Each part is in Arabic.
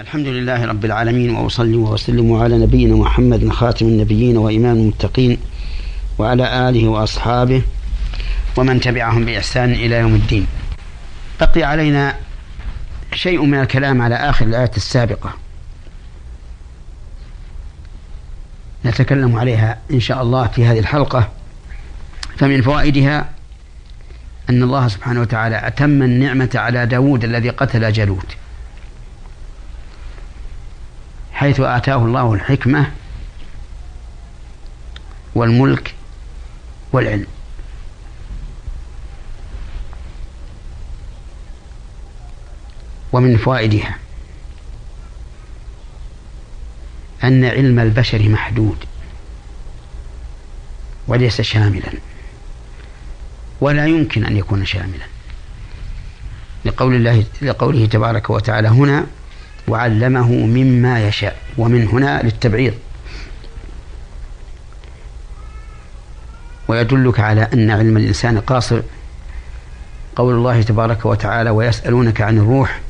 الحمد لله رب العالمين وأصلي وأسلم على نبينا محمد خاتم النبيين وإمام المتقين وعلى آله وأصحابه ومن تبعهم بإحسان إلى يوم الدين. بقي علينا شيء من الكلام على آخر الآية السابقة. نتكلم عليها إن شاء الله في هذه الحلقة فمن فوائدها أن الله سبحانه وتعالى أتم النعمة على داود الذي قتل جالوت. حيث آتاه الله الحكمة والملك والعلم. ومن فوائدها أن علم البشر محدود وليس شاملا ولا يمكن أن يكون شاملا. لقول الله لقوله تبارك وتعالى هنا وعلمه مما يشاء. ومن هنا للتبعيض. ويدلك على أن علم الإنسان قاصر. قول الله تبارك وتعالى ويسألونك عن الروح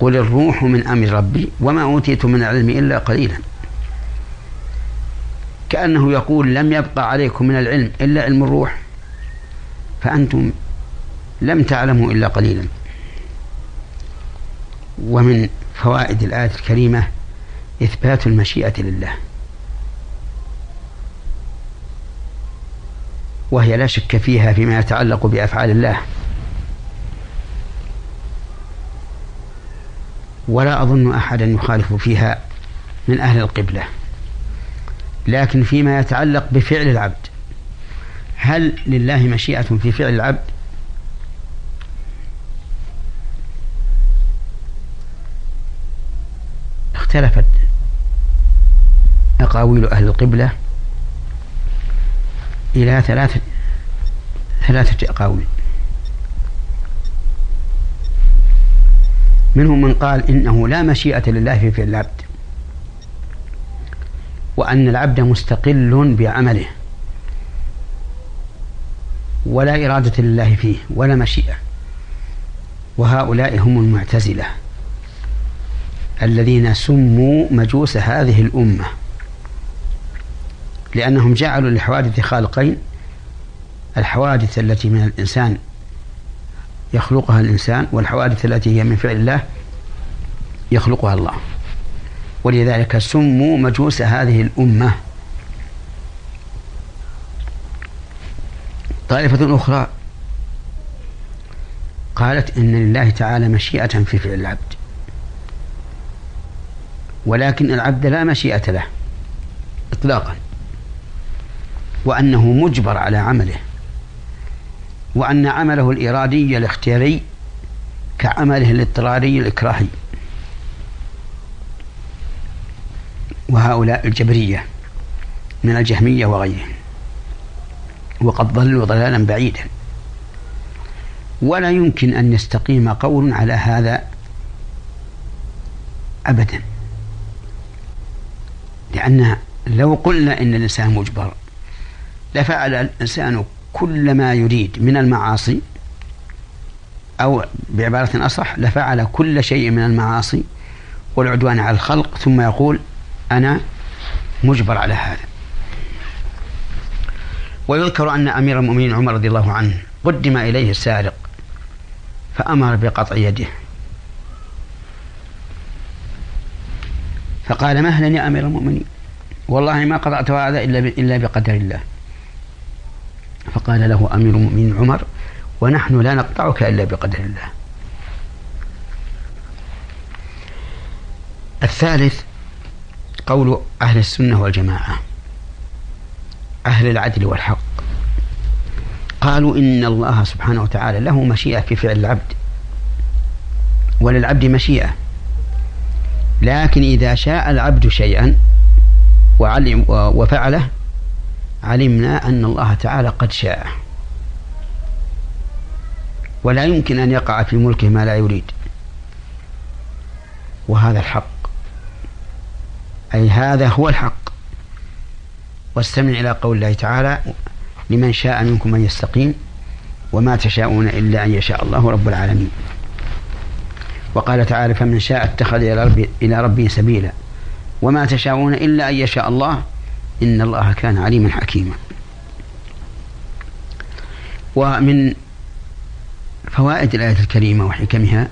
قل الروح من أمر ربي وما أوتيت من العلم إلا قليلا. كأنه يقول لم يبقى عليكم من العلم إلا علم الروح فأنتم لم تعلموا إلا قليلا. ومن فوائد الآية الكريمة إثبات المشيئة لله. وهي لا شك فيها فيما يتعلق بأفعال الله. ولا أظن أحدا يخالف فيها من أهل القبلة. لكن فيما يتعلق بفعل العبد هل لله مشيئة في فعل العبد؟ اختلفت أقاويل أهل القبلة إلى ثلاثة ثلاثة أقاويل. منهم من قال إنه لا مشيئة لله في فعل العبد وأن العبد مستقل بعمله ولا إرادة لله فيه ولا مشيئة وهؤلاء هم المعتزلة. الذين سموا مجوس هذه الأمة لأنهم جعلوا للحوادث خالقين الحوادث التي من الإنسان يخلقها الإنسان والحوادث التي هي من فعل الله يخلقها الله. ولذلك سموا مجوس هذه الأمة. طائفة أخرى قالت إن لله تعالى مشيئة في فعل العبد. ولكن العبد لا مشيئة له إطلاقا. وأنه مجبر على عمله. وأن عمله الإرادي الاختياري كعمله الاضطراري الإكراهي. وهؤلاء الجبرية من الجهمية وغيرهم. وقد ضلوا ضلالا بعيدا. ولا يمكن أن يستقيم قول على هذا أبدا. لأن لو قلنا إن الإنسان مجبر لفعل الإنسان كل ما يريد من المعاصي أو بعبارة أصح لفعل كل شيء من المعاصي والعدوان على الخلق ثم يقول أنا مجبر على هذا. ويذكر أن أمير المؤمنين عمر رضي الله عنه قدم إليه السارق فأمر بقطع يده. فقال مهلا يا أمير المؤمنين؟ والله ما قطعت هذا إلا إلا بقدر الله. فقال له أمير المؤمنين عمر ونحن لا نقطعك إلا بقدر الله. الثالث قول أهل السنة والجماعة أهل العدل والحق. قالوا إن الله سبحانه وتعالى له مشيئة في فعل العبد. وللعبد مشيئة. لكن إذا شاء العبد شيئا وعلم وفعله علمنا أن الله تعالى قد شاء. ولا يمكن أن يقع في ملكه ما لا يريد. وهذا الحق. أي هذا هو الحق. واستمع إلى قول الله تعالى لمن شاء منكم أن يستقيم وما تشاءون إلا أن يشاء الله رب العالمين. وقال تعالى فمن شاء اتخذ إلى ربه سبيلا. وما تشاءون إلا أن يشاء الله إن الله كان عليما حكيما. ومن فوائد الآية الكريمة وحكمها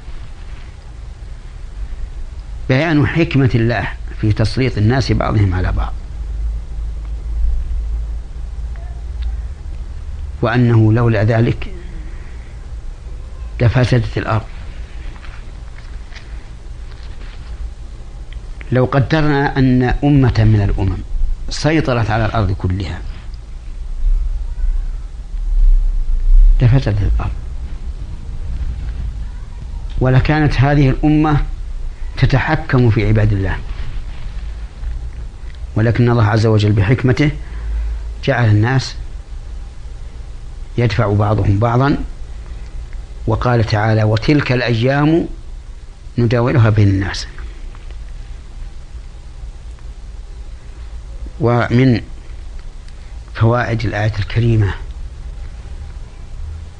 بيان حكمة الله في تسليط الناس بعضهم على بعض. وأنه لولا ذلك لفسدت الأرض. لو قدرنا أن أمة من الأمم سيطرت على الأرض كلها لفسدت الأرض. ولكانت هذه الأمة تتحكم في عباد الله. ولكن الله عز وجل بحكمته جعل الناس يدفع بعضهم بعضا وقال تعالى وتلك الأيام نداولها بين الناس. ومن فوائد الآية الكريمة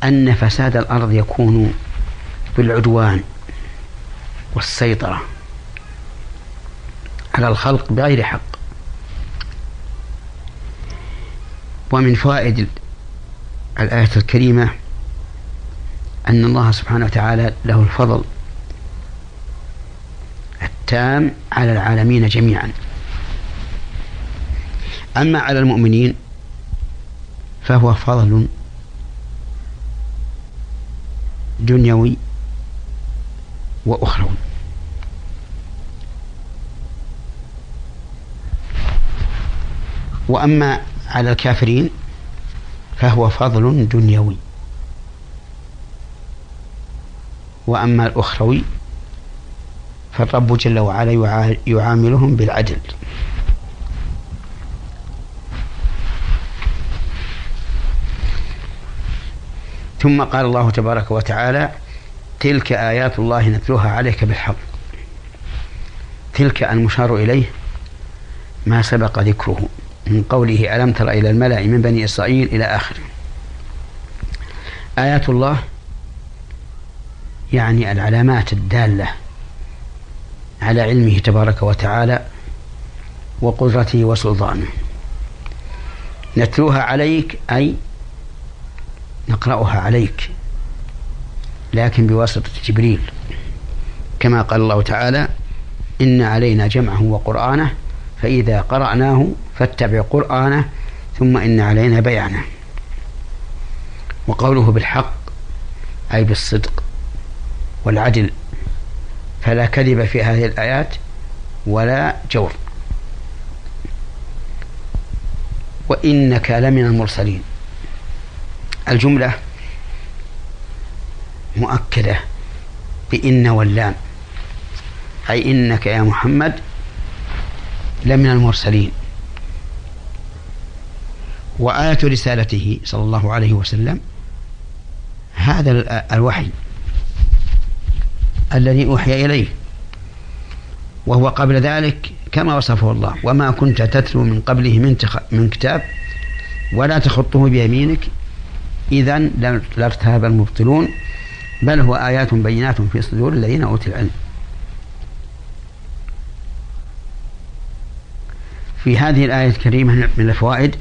أن فساد الأرض يكون بالعدوان والسيطرة على الخلق بغير حق. ومن فوائد الآية الكريمة أن الله سبحانه وتعالى له الفضل التام على العالمين جميعا. أما على المؤمنين فهو فضل دنيوي وأخروي. وأما على الكافرين فهو فضل دنيوي. وأما الأخروي فالرب جل وعلا يعاملهم بالعدل. ثم قال الله تبارك وتعالى تلك آيات الله نتلوها عليك بالحق. تلك المشار إليه ما سبق ذكره. من قوله ألم تر إلى الملأ من بني إسرائيل إلى آخره. آيات الله يعني العلامات الدالة على علمه تبارك وتعالى وقدرته وسلطانه. نتلوها عليك أي نقرأها عليك لكن بواسطة جبريل. كما قال الله تعالى إن علينا جمعه وقرآنه فإذا قرأناه فاتبع قرآنه ثم إن علينا بيانه. وقوله بالحق أي بالصدق والعدل فلا كذب في هذه الآيات ولا جور. وإنك لمن المرسلين. الجملة مؤكدة بإن واللام. أي إنك يا محمد لمن المرسلين. وآية رسالته صلى الله عليه وسلم هذا الوحي الذي أوحي إليه. وهو قبل ذلك كما وصفه الله. وما كنت تتلو من قبله من. من كتاب ولا تخطه بيمينك إذا لارتهب المبطلون بل هو آيات بينات في صدور الذين أوتوا العلم. في هذه الآية الكريمة من الفوائد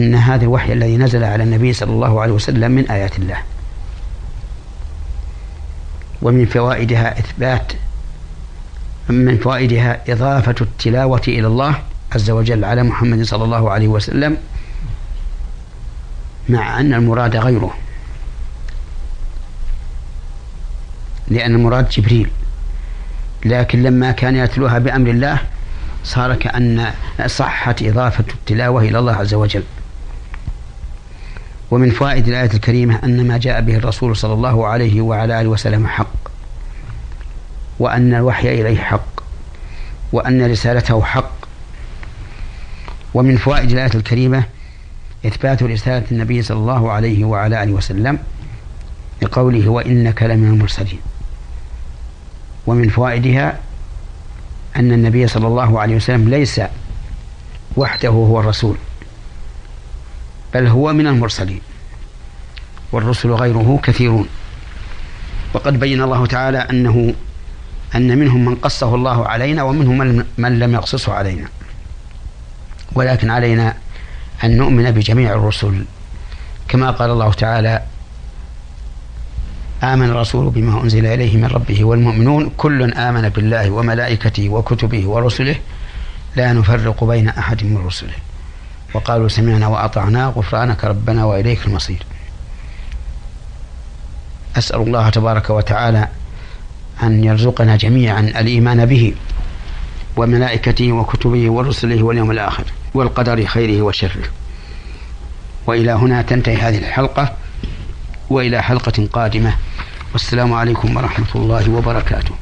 أن هذا الوحي الذي نزل على النبي صلى الله عليه وسلم من آيات الله. ومن فوائدها إثبات من فوائدها إضافة التلاوة إلى الله عز وجل على محمد صلى الله عليه وسلم مع أن المراد غيره. لأن المراد جبريل. لكن لما كان يتلوها بأمر الله صار كأن صحت إضافة التلاوة إلى الله عز وجل. ومن فوائد الآية الكريمة أن ما جاء به الرسول صلى الله عليه وعلى آله وسلم حق وأن الوحي إليه حق وأن رسالته حق ومن فوائد الآية الكريمة إثبات رسالة النبي صلى الله عليه وعلى آله وسلم لقوله وإنك لمن المرسلين. ومن فوائدها أن النبي صلى الله عليه وسلم ليس وحده هو الرسول بل هو من المرسلين والرسل غيره كثيرون. وقد بين الله تعالى أنه أن منهم من قصه الله علينا ومنهم من لم يقصصه علينا. ولكن علينا أن نؤمن بجميع الرسل. كما قال الله تعالى آمن الرسول بما أنزل إليه من ربه والمؤمنون. كل آمن بالله وملائكته وكتبه ورسله. لا نفرق بين أحد من رسله. وقالوا سمعنا وأطعنا غفرانك ربنا وإليك المصير. أسأل الله تبارك وتعالى أن يرزقنا جميعا الإيمان به. وملائكته وكتبه ورسله واليوم الآخر والقدر خيره وشره. وإلى هنا تنتهي هذه الحلقة وإلى حلقة قادمة. والسلام عليكم ورحمة الله وبركاته.